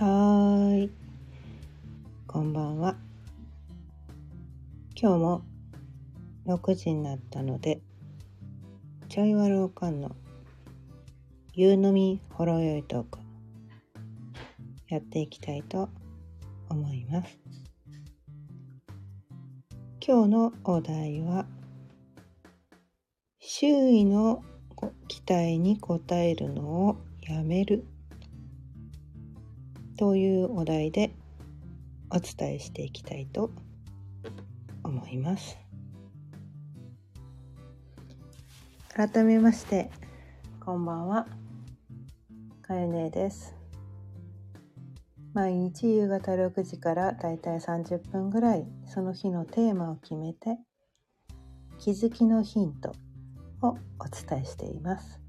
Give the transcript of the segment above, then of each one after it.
はい。こんばんは。今日も6時になったので、ちょいわるおかんの夕飲みほろよいトーク、やっていきたいと思います。今日のお題は、周囲の期待に応えるのをやめるというお題でお伝えしていきたいと思います。改めましてこんばんは。かゆねです。毎日夕方6時からだいたい30分ぐらいその日のテーマを決めて気づきのヒントをお伝えしています。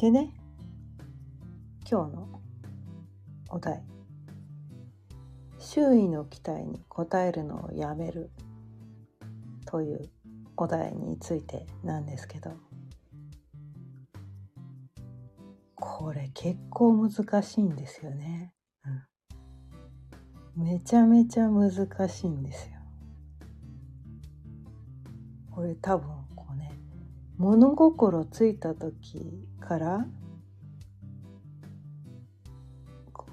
でね今日のお題。周囲の期待に応えるのをやめるというお題についてなんですけど。これ結構難しいんですよね、めちゃめちゃ難しいんですよ。これ多分こうね物心ついた時から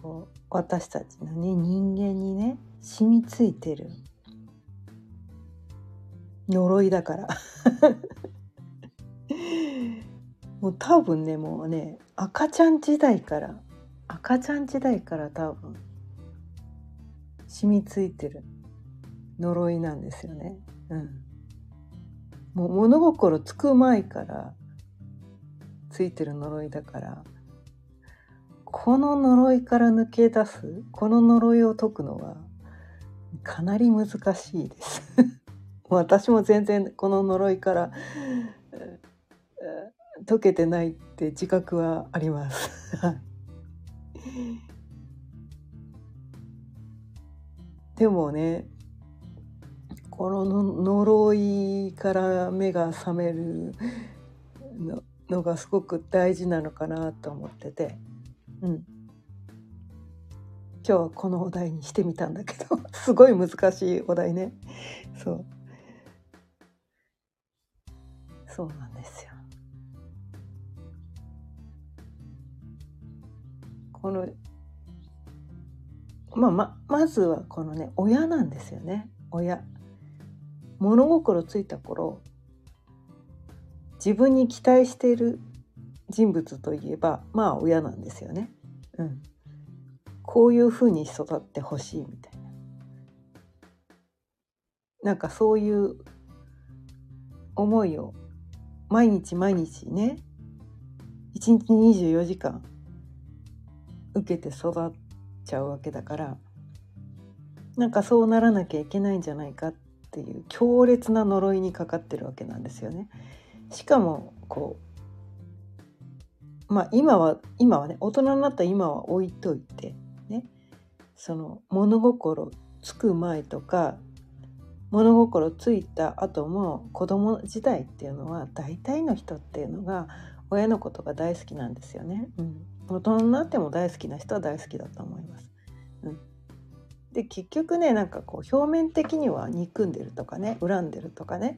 こう私たちのね人間にね染みついてる。呪いだから。もう多分ねもうね赤ちゃん時代から赤ちゃん時代から多分染みついてる。呪いなんですよね。うん、もう物心つく前からついてる呪いだから。この呪いから抜け出すこの呪いを解くのはかなり難しいです 私も全然この呪いから解けてないって自覚はあります でもねこの呪いから目が覚めるののがすごく大事なのかなと思ってて。うん、今日はこのお題にしてみたんだけど すごい難しいお題ね。そう。そうなんですよ。このまあままずはこのね親なんですよね。親。物心ついた頃自分に期待している人物といえばまあ親なんですよね。うん、こういうふうに育ってほしいみたいな。なんかそういう思いを毎日毎日ね一日24時間受けて育っちゃうわけだからなんかそうならなきゃいけないんじゃないかっていう強烈な呪いにかかってるわけなんですよね。しかもこうまあ今は今はね大人になった今は置いといてねその物心つく前とか物心ついた後も子供時代っていうのは大体の人っていうのが親のことが大好きなんですよね。うん、大人になっても大好きな人は大好きだと思います。うん、で結局ねなんかこう表面的には憎んでるとかね恨んでるとかね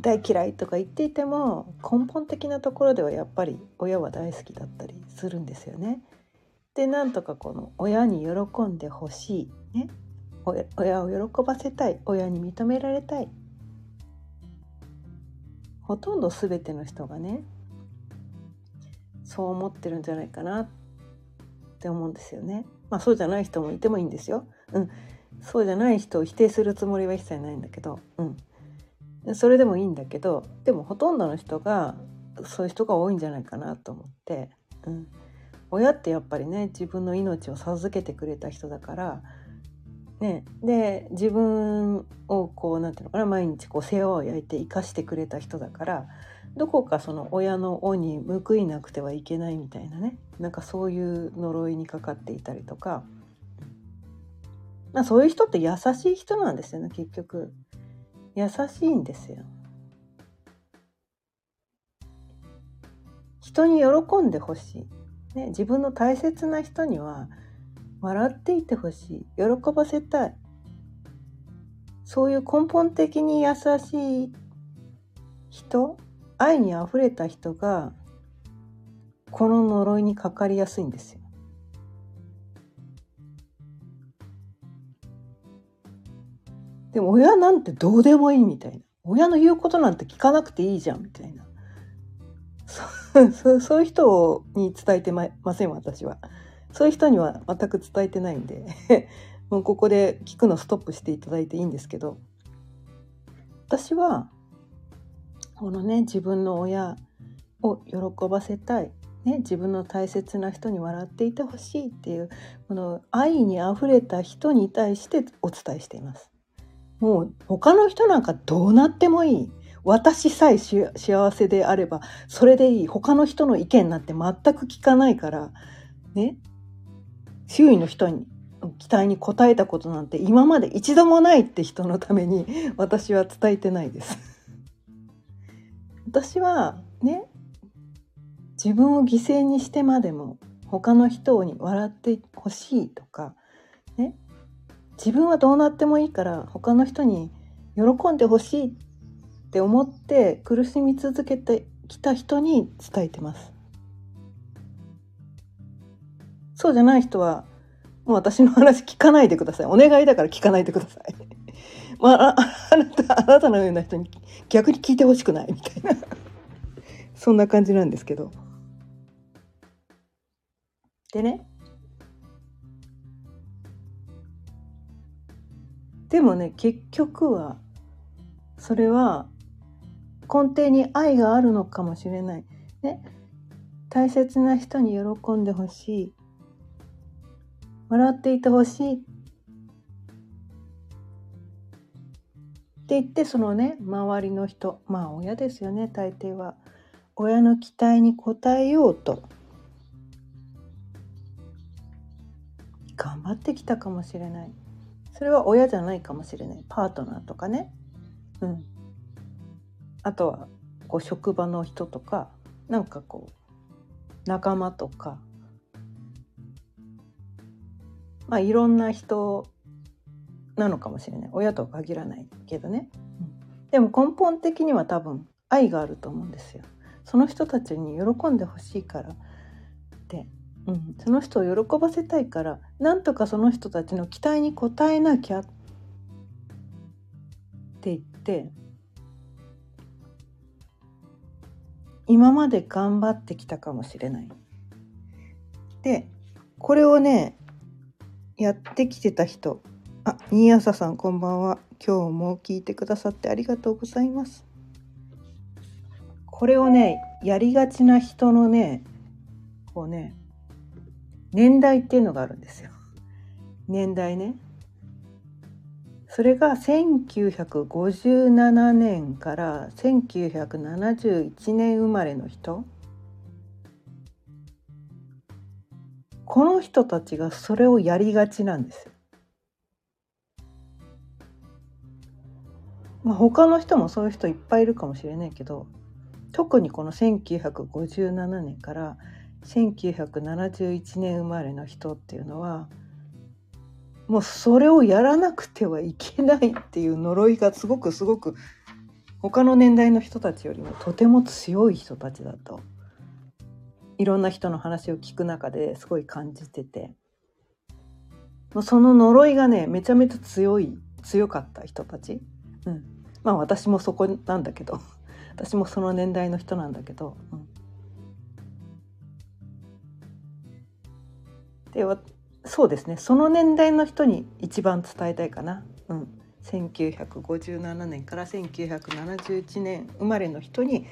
大嫌いとか言っていても根本的なところではやっぱり親は大好きだったりするんですよね。でなんとかこの親に喜んでほしい、ね、親を喜ばせたい親に認められたいほとんど全ての人がねそう思ってるんじゃないかなって思うんですよね。まあそうじゃない人もいてもいいんですよ。うん、そうじゃない人を否定するつもりは一切ないんだけど、うん、それでもいいんだけどでもほとんどの人がそういう人が多いんじゃないかなと思って、うん、親ってやっぱりね自分の命を授けてくれた人だから、ね、で自分をこうなんていうのかな毎日こう世話を焼いて生かしてくれた人だからどこかその親の恩に報いなくてはいけないみたいなね。なんかそういう呪いにかかっていたりとか、まあ、そういう人って優しい人なんですよね結局。優しいんですよ。人に喜んでほしい、ね、自分の大切な人には笑っていてほしい喜ばせたいそういう根本的に優しい人愛にあふれた人がこの呪いにかかりやすいんですよ。でも親なんてどうでもいいみたいな。親の言うことなんて聞かなくていいじゃんみたいな。そそういう人に伝えてません私は。そういう人には全く伝えてないんで。もうここで聞くのストップしていただいていいんですけど。私はこのね自分の親を喜ばせたい、ね、自分の大切な人に笑っていてほしいっていうこの愛にあふれた人に対してお伝えしています。もう他の人なんかどうなってもいい。私さえ幸せであればそれでいい。他の人の意見なんて全く聞かないから、ね。周囲の人に期待に応えたことなんて今まで一度もないって人のために私は伝えてないです。私はね自分を犠牲にしてまでも他の人に笑ってほしいとか自分はどうなってもいいから他の人に喜んでほしいって思って苦しみ続けてきた人に伝えてます。そうじゃない人はもう私の話聞かないでください。お願いだから聞かないでください。まあ、あなた、あなたのような人に逆に聞いてほしくないみたいな。そんな感じなんですけど。でね。でもね結局はそれは根底に愛があるのかもしれない。ね、大切な人に喜んでほしい。笑っていてほしい。って言ってそのね周りの人まあ親ですよね大抵は。親の期待に応えようと。頑張ってきたかもしれない。それは親じゃないかもしれない。パートナーとかね。うん。あとはこう職場の人とかなんかこう仲間とか。まあいろんな人なのかもしれない。親とは限らないけどね、うん、でも根本的には多分愛があると思うんですよ。その人たちに喜んでほしいからでうん、その人を喜ばせたいからなんとかその人たちの期待に応えなきゃって言って今まで頑張ってきたかもしれない。でこれをねやってきてた人あ新朝さんこんばんは今日も聞いてくださってありがとうございます。これをねやりがちな人のねこうね年代っていうのがあるんですよ。年代ね。それが1957年から1971年生まれの人この人たちがそれをやりがちなんですよ。まあ、他の人もそういう人いっぱいいるかもしれないけど特にこの1957年から1971年生まれの人っていうのはもうそれをやらなくてはいけないっていう呪いがすごくすごく他の年代の人たちよりもとても強い人たちだと。いろんな人の話を聞く中ですごい感じてて。もうその呪いがねめちゃめちゃ強い強かった人たち、うん、まあ私もそこなんだけど。私もその年代の人なんだけど、うん、でそうですね。その年代の人に一番伝えたいかな。うん、1957年から1971年生まれの人に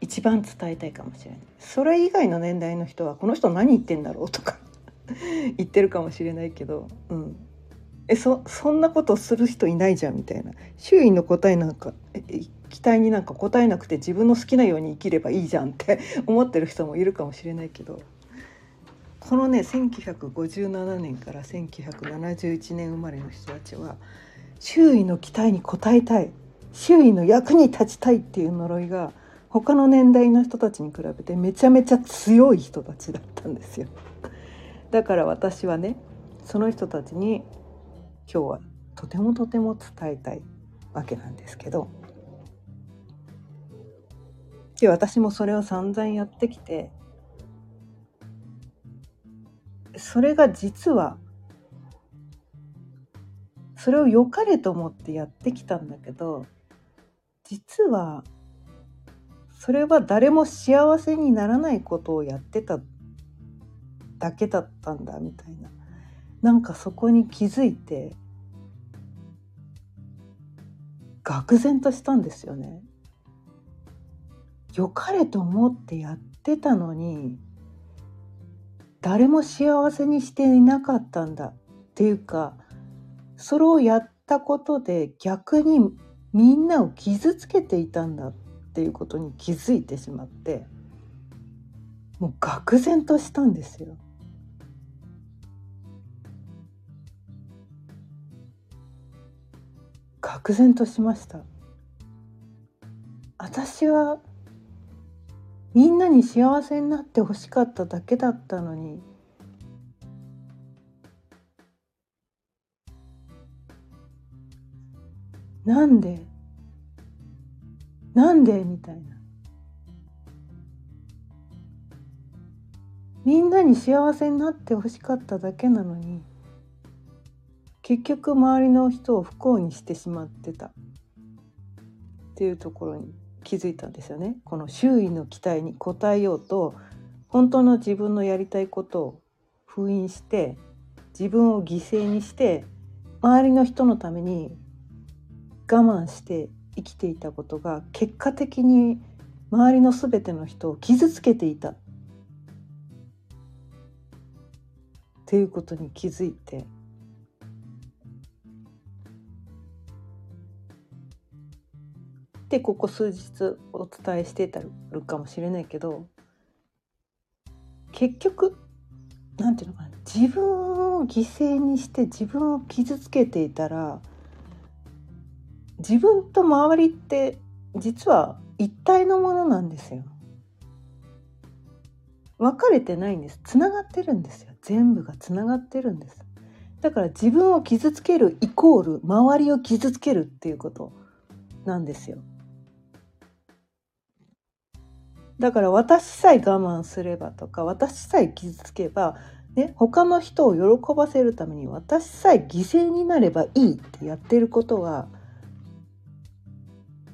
一番伝えたいかもしれない。それ以外の年代の人はこの人何言ってんだろうとか 言ってるかもしれないけど、うん、えそそんなことする人いないじゃんみたいな。周囲の答えなんか期待になんか答えなくて自分の好きなように生きればいいじゃんって思ってる人もいるかもしれないけど。このね1957年から1971年生まれの人たちは周囲の期待に応えたい周囲の役に立ちたいっていう呪いが他の年代の人たちに比べてめちゃめちゃ強い人たちだったんですよ。だから私はねその人たちに今日はとてもとても伝えたいわけなんですけどで私もそれを散々やってきてそれが実はそれを良かれと思ってやってきたんだけど実はそれは誰も幸せにならないことをやってただけだったんだみたいななんかそこに気づいて愕然としたんですよね。良かれと思ってやってたのに誰も幸せにしていなかったんだっていうかそれをやったことで逆にみんなを傷つけていたんだっていうことに気づいてしまってもう愕然としたんですよ。愕然としました私はみんなに幸せになってほしかっただけだったのに。なんで？なんで？みたいな。みんなに幸せになってほしかっただけなのに結局周りの人を不幸にしてしまってた。っていうところに。気づいたんですよね。この周囲の期待に応えようと本当の自分のやりたいことを封印して自分を犠牲にして周りの人のために我慢して生きていたことが結果的に周りの全ての人を傷つけていたっていうことに気づいてでここ数日お伝えしてたるかもしれないけど結局なんていうのかな自分を犠牲にして自分を傷つけていたら自分と周りって実は一体のものなんですよ。分かれてないんです。つながってるんですよ。全部がつながってるんです。だから自分を傷つけるイコール周りを傷つけるっていうことなんですよ。だから私さえ我慢すればとか私さえ傷つけば、ね、他の人を喜ばせるために私さえ犠牲になればいいってやってることは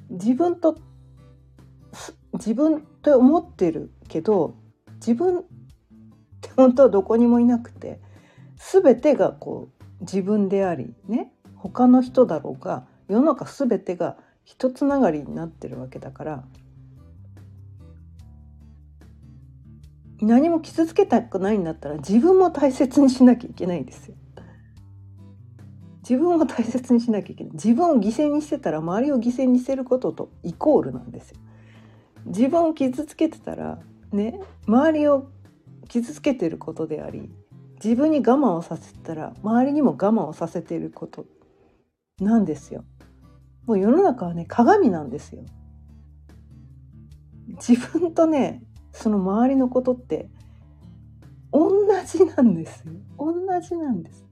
自分と自分と思ってるけど自分って本当はどこにもいなくて全てがこう自分でありね他の人だろうが世の中全てが一つながりになってるわけだから何も傷つけたくないんだったら自分も大切にしなきゃいけないんですよ。自分を大切にしなきゃいけない自分を犠牲にしてたら周りを犠牲にしてることとイコールなんですよ。自分を傷つけてたらね周りを傷つけてることであり自分に我慢をさせたら周りにも我慢をさせていることなんですよ。もう世の中はね鏡なんですよ。自分とねその周りのことって同じなんです。よ同じなんです。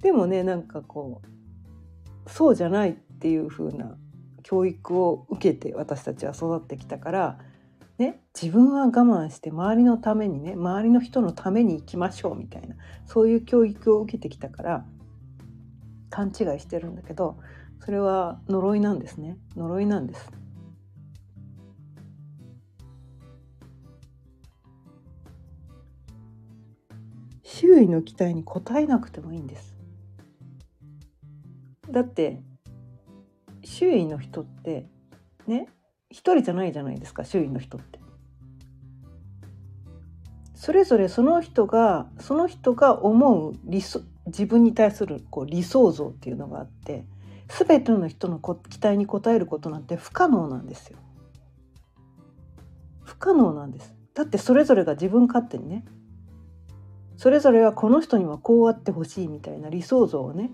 でもねなんかこうそうじゃないっていう風な教育を受けて私たちは育ってきたからね、自分は我慢して周りのためにね周りの人のために生きましょうみたいなそういう教育を受けてきたから勘違いしてるんだけどそれは呪いなんですね。呪いなんです。周囲の期待に応えなくてもいいんです。だって周囲の人ってね？一人じゃないじゃないですか周囲の人って。それぞれその人がその人が思う理想自分に対するこう理想像っていうのがあって全ての人の期待に応えることなんて不可能なんですよ。不可能なんです。だってそれぞれが自分勝手にねそれぞれはこの人にはこうあってほしいみたいな理想像をね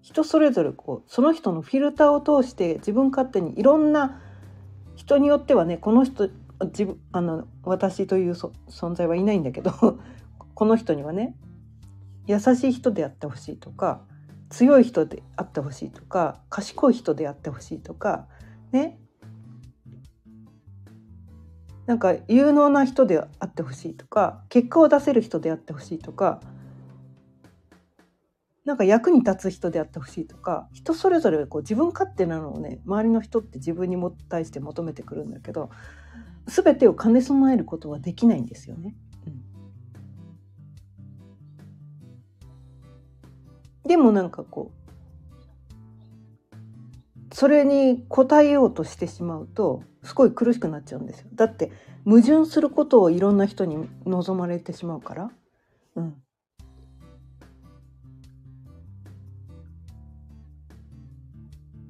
人それぞれこうその人のフィルターを通して自分勝手にいろんな人によってはねこの人自分あの私という存在はいないんだけどこの人にはね優しい人であってほしいとか強い人であってほしいとか賢い人であってほしいとかねなんか有能な人であってほしいとか結果を出せる人であってほしいとかなんか役に立つ人であってほしいとか人それぞれこう自分勝手なのをね周りの人って自分にも対して求めてくるんだけど全てを兼ね備えることはできないんですよね。でもなんかこうそれに応えようとしてしまうとすごい苦しくなっちゃうんですよだって矛盾することをいろんな人に望まれてしまうから。うん、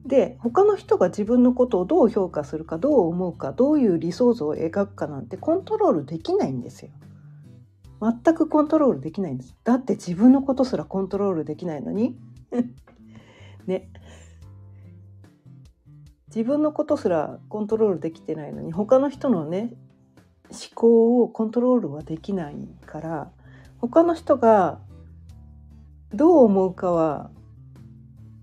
で他の人が自分のことをどう評価するかどう思うかどういう理想像を描くかなんてコントロールできないんですよ。全くコントロールできないんです。だって自分のことすらコントロールできないのに ね自分のことすらコントロールできてないのに他の人のね思考をコントロールはできないから他の人がどう思うかは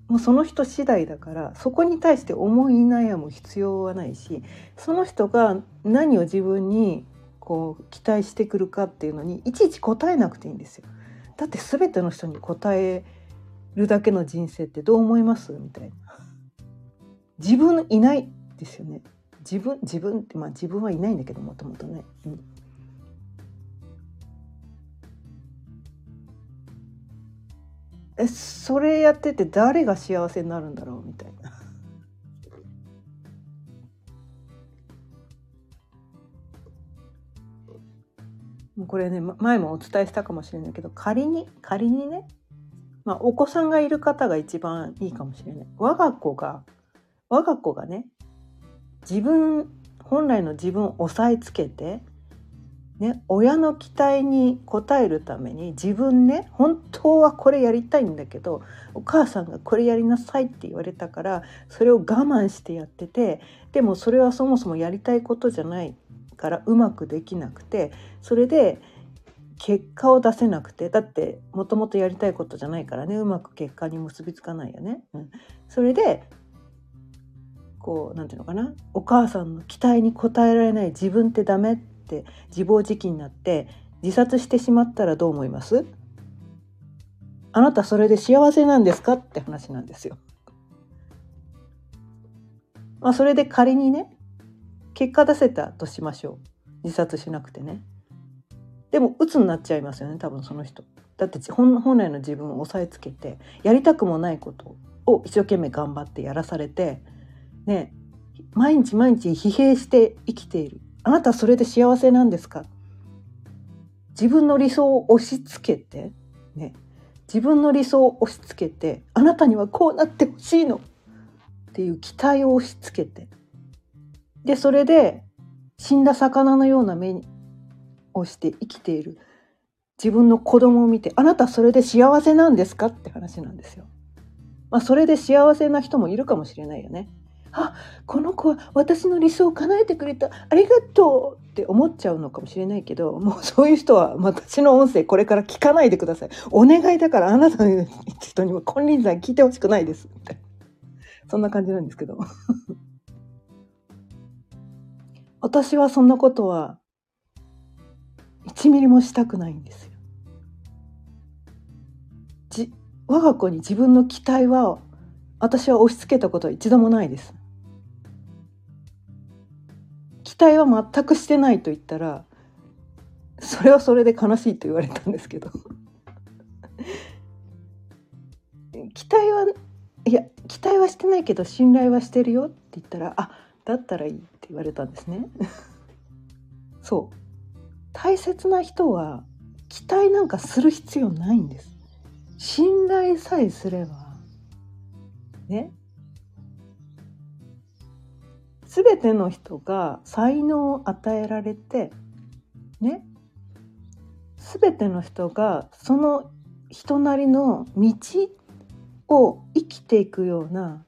もうその人次第だからそこに対して思い悩む必要はないしその人が何を自分にこう期待してくるかっていうのにいちいち答えなくていいんですよ。だって全ての人に答えるだけの人生ってどう思います？みたいな。自分いないですよね自分自分ってまあ自分はいないんだけどもともとね、うん、えそれやってて誰が幸せになるんだろう？みたいな。これね前もお伝えしたかもしれないけど仮に仮にね、まあ、お子さんがいる方が一番いいかもしれない。我が子が我が子がね自分本来の自分を押さえつけて、ね、親の期待に応えるために自分ね本当はこれやりたいんだけどお母さんがこれやりなさいって言われたからそれを我慢してやっててでもそれはそもそもやりたいことじゃない。からうまくできなくてそれで結果を出せなくてだってもともとやりたいことじゃないからねうまく結果に結びつかないよね。うん、それでこう何て言うのかなお母さんの期待に応えられない自分ってダメって自暴自棄になって自殺してしまったらどう思います？あなたそれで幸せなんですか？って話なんですよ。まあそれで仮にね結果出せたとしましょう自殺しなくてね。でも鬱になっちゃいますよね多分その人。だって本来の自分を押さえつけてやりたくもないことを一生懸命頑張ってやらされてね毎日毎日疲弊して生きているあなたそれで幸せなんですか？自分の理想を押し付けてね自分の理想を押し付けてあなたにはこうなってほしいのっていう期待を押し付けてでそれで死んだ魚のような目をして生きている。自分の子供を見てあなたそれで幸せなんですか？って話なんですよ。まあそれで幸せな人もいるかもしれないよね。あこの子は私の理想を叶えてくれた。ありがとうって思っちゃうのかもしれないけどもうそういう人は私の音声これから聞かないでください。お願いだからあなたの人には金輪際聞いてほしくないです。ってそんな感じなんですけど。私はそんなことは1ミリもしたくないんですよ。じ我が子に自分の期待は私は押し付けたことは一度もないです。期待は全くしてないと言ったらそれはそれで悲しいと言われたんですけど 期待はいや期待はしてないけど信頼はしてるよって言ったらあだったらいいって言われたんですね。そう。大切な人は期待なんかする必要ないんです。信頼さえすればね。全ての人が才能を与えられてね。全ての人がその人なりの道を生きていくような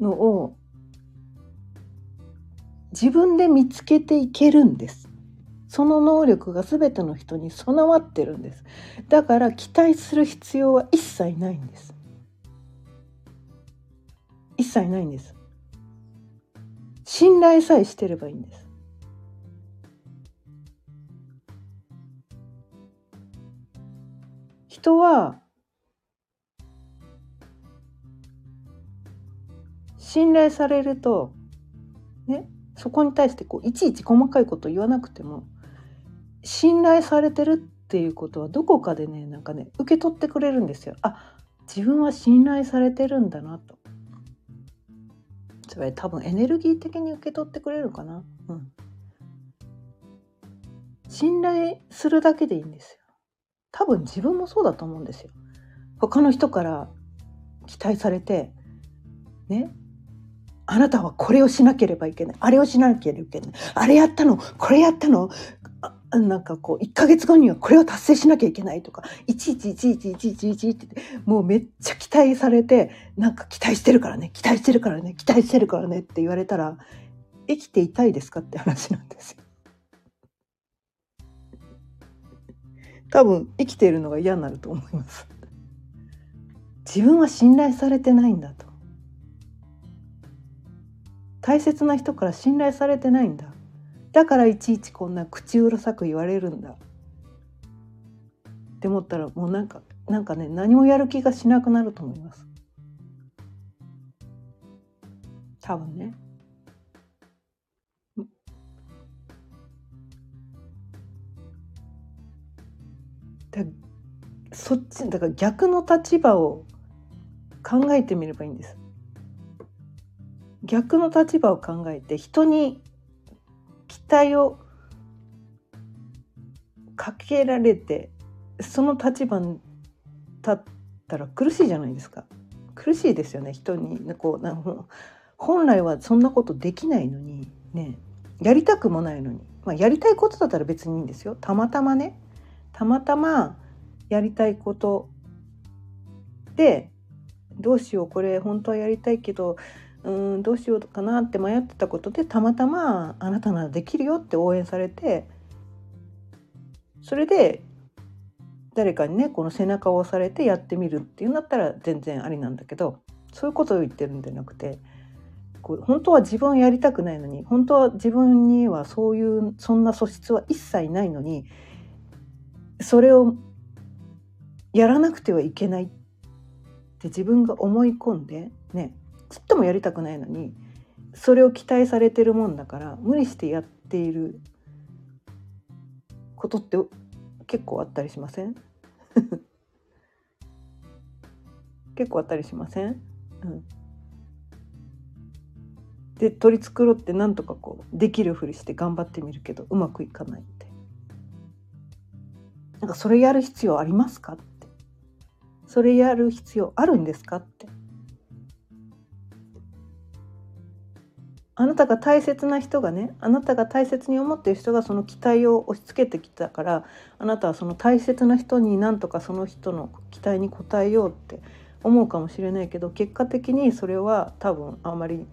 のを自分で見つけていけるんです。その能力が全ての人に備わってるんです。だから期待する必要は一切ないんです。一切ないんです。信頼さえしてればいいんです。人は信頼されるとそこに対してこういちいち細かいこと言わなくても信頼されてるっていうことはどこかでねなんかね受け取ってくれるんですよ。あ自分は信頼されてるんだなと。それ多分エネルギー的に受け取ってくれるかな。うん。信頼するだけでいいんですよ。多分自分もそうだと思うんですよ。他の人から期待されてねあなたはこれをしなければいけないあれをしなければいけないあれやったのこれやったのなんかこう1ヶ月後にはこれを達成しなきゃいけないとかいちいちいちいちいちいちいちってもうめっちゃ期待されてなんか期待してるからね期待してるからね期待してるからねって言われたら生きていたいですかって話なんですよ。多分生きているのが嫌になると思います。自分は信頼されてないんだと。大切な人から信頼されてないんだ。だからいちいちこんな口うるさく言われるんだ。って思ったらもうなんかなんかね何もやる気がしなくなると思います。多分ね。だそっちだから逆の立場を考えてみればいいんです。逆の立場を考えて人に期待をかけられてその立場に立ったら苦しいじゃないですか。苦しいですよね人にこうな本来はそんなことできないのにね。やりたくもないのに、まあ、やりたいことだったら別にいいんですよ。たまたまね。たまたまやりたいことでどうしようこれ本当はやりたいけどうんどうしようかなって迷ってたことでたまたまあなたならできるよって応援されてそれで誰かにねこの背中を押されてやってみるっていうんだったら全然ありなんだけどそういうことを言ってるんじゃなくてこう本当は自分やりたくないのに本当は自分にはそういうそんな素質は一切ないのにそれをやらなくてはいけないって自分が思い込んでねちっともやりたくないのにそれを期待されてるもんだから無理してやっていることって結構あったりしません？結構あったりしません、うん、で取り繕ってなんとかこうできるふりして頑張ってみるけどうまくいかないって。なんかそれやる必要ありますかって。それやる必要あるんですかって。あなたが大切な人がねあなたが大切に思っている人がその期待を押し付けてきたからあなたはその大切な人になんとかその人の期待に応えようって思うかもしれないけど結果的にそれは多分あんまり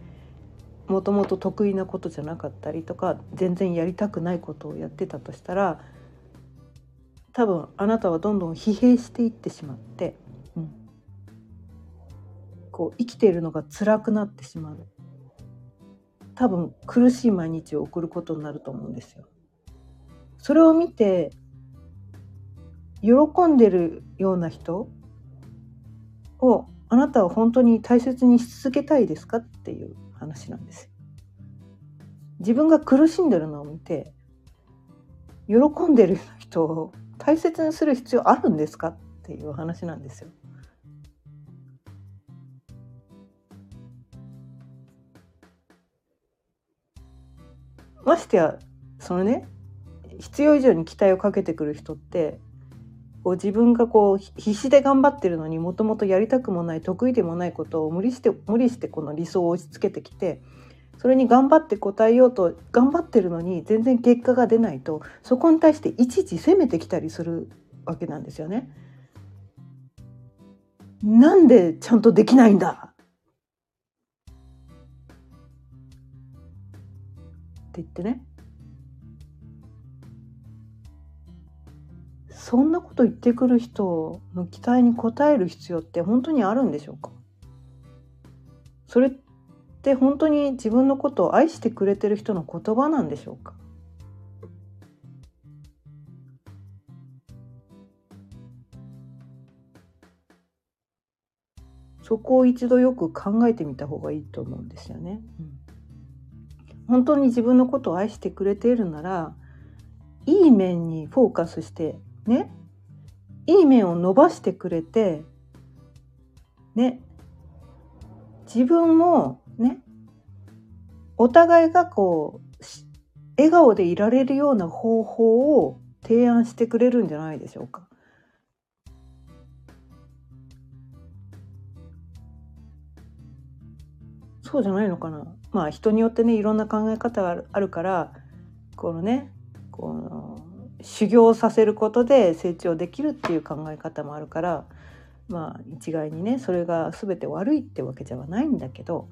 もともと得意なことじゃなかったりとか全然やりたくないことをやってたとしたら多分あなたはどんどん疲弊していってしまって、うん、こう生きているのが辛くなってしまう。多分苦しい毎日を送ることになると思うんですよ。それを見て喜んでるような人をあなたは本当に大切にし続けたいですかっていう話なんですよ。自分が苦しんでるのを見て喜んでる人を大切にする必要あるんですかっていう話なんですよ。ましてやそのね必要以上に期待をかけてくる人ってこう自分がこう必死で頑張ってるのにもともとやりたくもない得意でもないことを無理して無理してこの理想を押し付けてきてそれに頑張って応えようと頑張ってるのに全然結果が出ないとそこに対していちいち責めてきたりするわけなんですよね。なんでちゃんとできないんだ言ってね。そんなこと言ってくる人の期待に応える必要って本当にあるんでしょうか？それって本当に自分のことを愛してくれてる人の言葉なんでしょうか？そこを一度よく考えてみた方がいいと思うんですよね。うん、本当に自分のことを愛してくれているならいい面にフォーカスしてね。いい面を伸ばしてくれてね。自分もねお互いがこう笑顔でいられるような方法を提案してくれるんじゃないでしょうか。そうじゃないのかな？まあ人によってねいろんな考え方があるからこのねこの修行させることで成長できるっていう考え方もあるからまあ一概にねそれが全て悪いってわけじゃないんだけど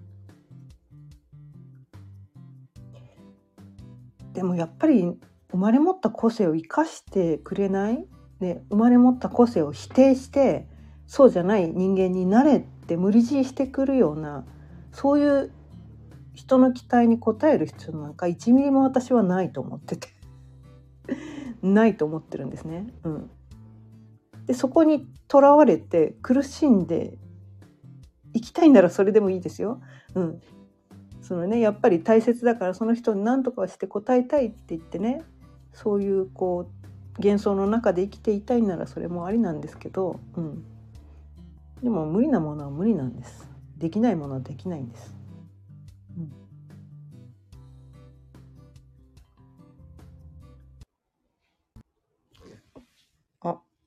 でもやっぱり生まれ持った個性を生かしてくれない、ね、生まれ持った個性を否定してそうじゃない人間になれって無理強いしてくるようなそういう人の期待に応える必要なんか1ミリも私はないと思ってて ないと思ってるんですね。うん、でそこにとらわれて苦しんで生きたいならそれでもいいですよ。うん、そのねやっぱり大切だからその人に何とかして答えたいって言ってねそういうこう幻想の中で生きていたいならそれもありなんですけど、うん、でも無理なものは無理なんです。できないものはできないんです。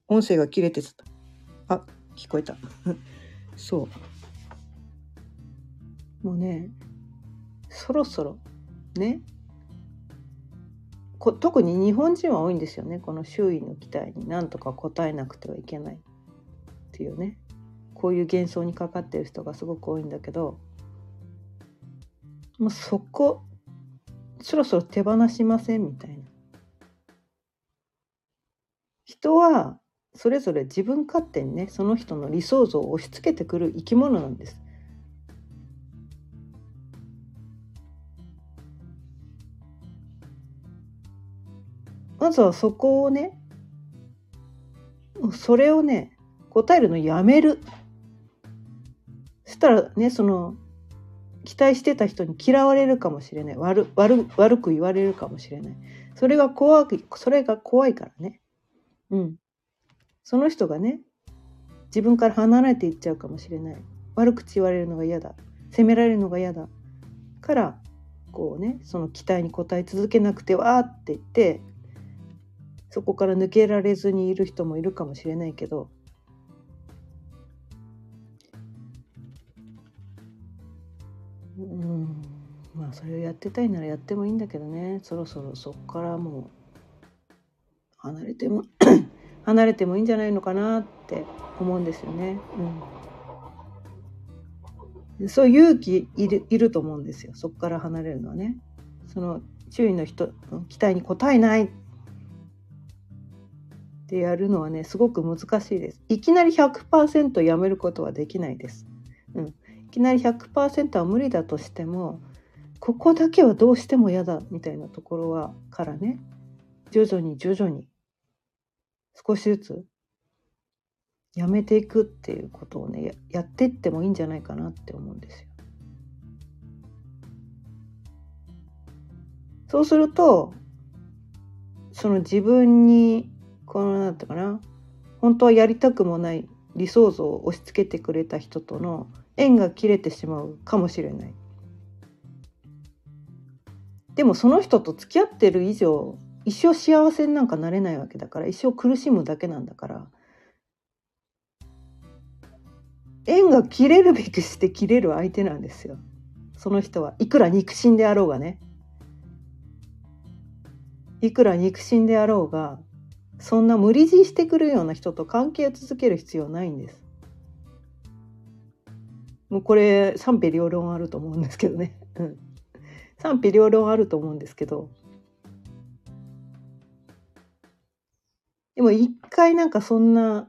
音声が切れてた。あ聞こえた。そう。もうねそろそろねこ特に日本人は多いんですよねこの周囲の期待に何とか応えなくてはいけないっていうねこういう幻想にかかってる人がすごく多いんだけどもうそこそろそろ手放しませんみたいな。人はそれぞれ自分勝手にねその人の理想像を押し付けてくる生き物なんです。まずはそこをねそれをね答えるのやめる。そしたらねその期待してた人に嫌われるかもしれない。悪悪悪く言われるかもしれない。それが怖いそれが怖いからね。うん。その人がね自分から離れていっちゃうかもしれない。悪口言われるのが嫌だ。責められるのが嫌だ。からこうねその期待に応え続けなくてはって言ってそこから抜けられずにいる人もいるかもしれないけどうんまあそれをやってたいならやってもいいんだけどね。そろそろそこからもう離れても離れてもいいんじゃないのかなって思うんですよね。うん、そう勇気いるいると思うんですよそこから離れるのはね。その周囲の人の期待に応えないってやるのはねすごく難しいです。いきなり100%やめることはできないです。うん、いきなり100%は無理だとしてもここだけはどうしても嫌だみたいなところはからね徐々に徐々に少しずつやめていくっていうことをねやっていってもいいんじゃないかなって思うんですよ。そうするとその自分にこの何て言うかな本当はやりたくもない理想像を押し付けてくれた人との縁が切れてしまうかもしれないでもその人と付き合ってる以上一生幸せになんかなれないわけだから一生苦しむだけなんだから。縁が切れるべくして切れる相手なんですよ。その人は。いくら肉親であろうがね。いくら肉親であろうがそんな無理強いしてくるような人と関係を続ける必要ないんです。もうこれ賛否両論あると思うんですけどね、賛否両論あると思うんですけどでも一回なんかそんな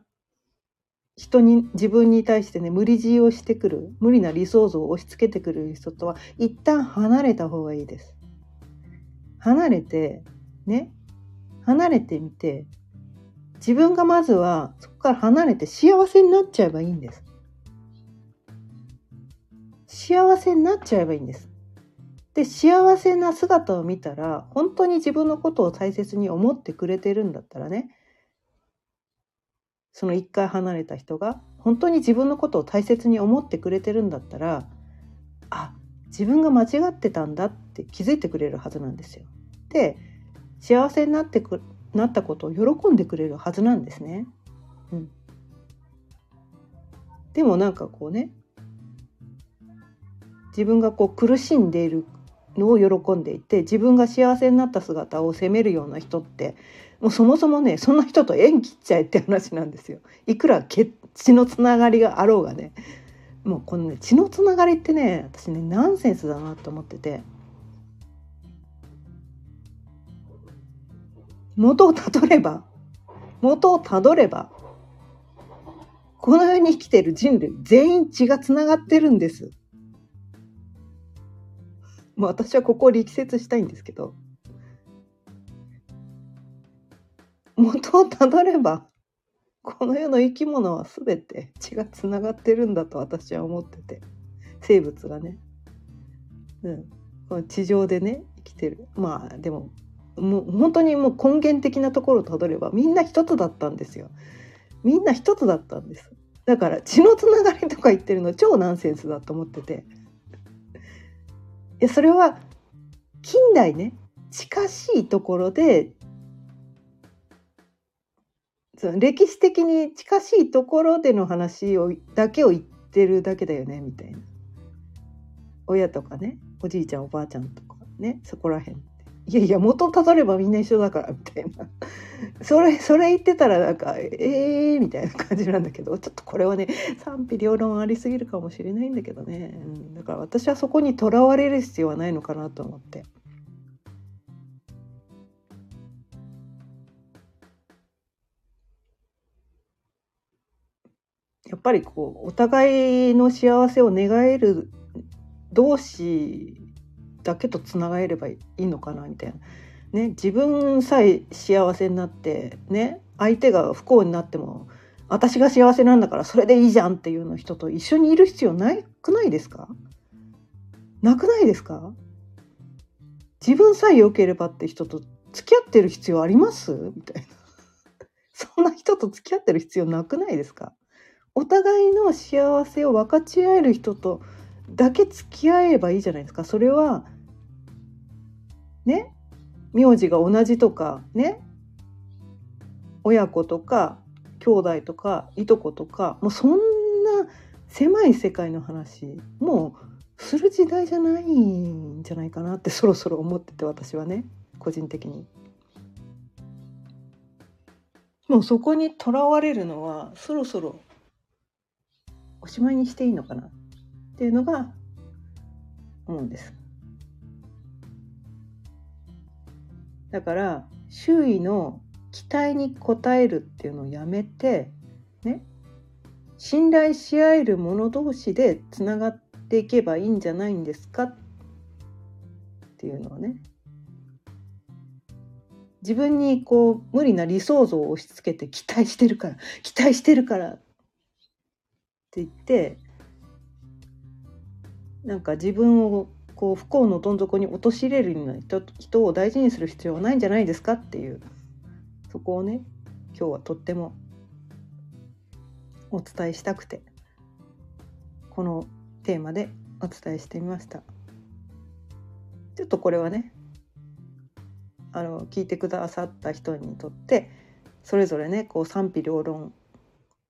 人に自分に対してね無理強いをしてくる無理な理想像を押し付けてくる人とは一旦離れた方がいいです。離れてね離れてみて自分がまずはそこから離れて幸せになっちゃえばいいんです。幸せになっちゃえばいいんです。で幸せな姿を見たら本当に自分のことを大切に思ってくれてるんだったらねその一回離れた人が本当に自分のことを大切に思ってくれてるんだったらあ自分が間違ってたんだって気づいてくれるはずなんですよ。で幸せになってくなったことを喜んでくれるはずなんですね。うん、でもなんかこうね自分がこう苦しんでいるのを喜んでいて自分が幸せになった姿を責めるような人ってもうそもそもねそんな人と縁切っちゃえって話なんですよ。いくら血のつながりがあろうがねもうこのね血のつながりってね私ねナンセンスだなと思ってて元をたどれば元をたどればこの世に生きている人類全員血がつながってるんです。もう私はここを力説したいんですけど元をたどればこの世の生き物は全て血がつながってるんだと私は思ってて。生物がね、うん、この地上でね生きてる。まあでももう本当にもう根源的なところをたどればみんな一つだったんですよ。みんな一つだったんです。だから血のつながりとか言ってるの超ナンセンスだと思ってて。いやそれは近代ね近しいところでその歴史的に近しいところでの話をだけを言ってるだけだよねみたいな。親とかねおじいちゃんおばあちゃんとかねそこら辺いやいや元たどればみんな一緒だからみたいな。それそれ言ってたらなんかええー、みたいな感じなんだけどちょっとこれはね賛否両論ありすぎるかもしれないんだけどね、うん、だから私はそこにとらわれる必要はないのかなと思って。ぱりこうお互いの幸せを願える同士だけとつながればいいのかなみたいな。ね、自分さえ幸せになってね相手が不幸になっても私が幸せなんだからそれでいいじゃんっていうの人と一緒にいる必要ないくないですか？なくないですか？自分さえ良ければって人と付き合ってる必要あります？みたいな。そんな人と付き合ってる必要なくないですか？お互いの幸せを分かち合える人とだけ付き合えばいいじゃないですか。それはね？名字が同じとかね？親子とか兄弟とかいとことかもうそんな狭い世界の話もうする時代じゃないんじゃないかなってそろそろ思ってて私はね個人的に。もうそこにとらわれるのはそろそろおしまいにしていいのかな？っていうのが思うんです。だから周囲の期待に応えるっていうのをやめてね？信頼し合える者同士でつながっていけばいいんじゃないんですか？っていうのをね。自分にこう無理な理想像を押し付けて期待してるから期待してるから言ってなんか自分をこう不幸のどん底に陥れるような人人を大事にする必要はないんじゃないですかっていうそこをね今日はとってもお伝えしたくてこのテーマでお伝えしてみました。ちょっとこれはねあの聞いてくださった人にとってそれぞれねこう賛否両論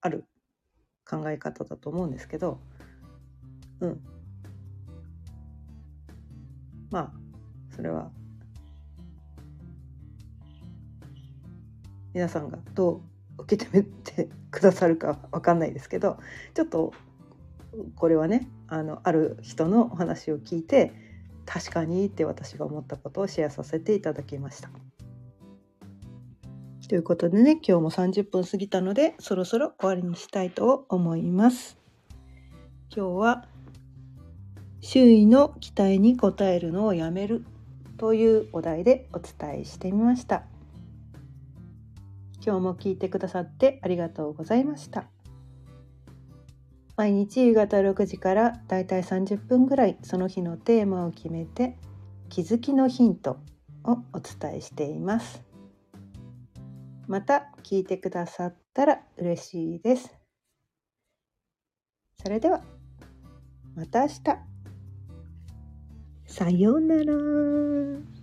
ある考え方だと思うんですけどうんまあそれは皆さんがどう受け止めてくださるか分かんないですけどちょっとこれはねあのある人のお話を聞いて確かにって私が思ったことをシェアさせていただきました。ということでね今日も30分過ぎたのでそろそろ終わりにしたいと思います。今日は周囲の期待に応えるのをやめるというお題でお伝えしてみました。今日も聞いてくださってありがとうございました。毎日夕方6時からだいたい30分ぐらいその日のテーマを決めて気づきのヒントをお伝えしています。また聞いてくださったら嬉しいです。それではまた明日。さようなら。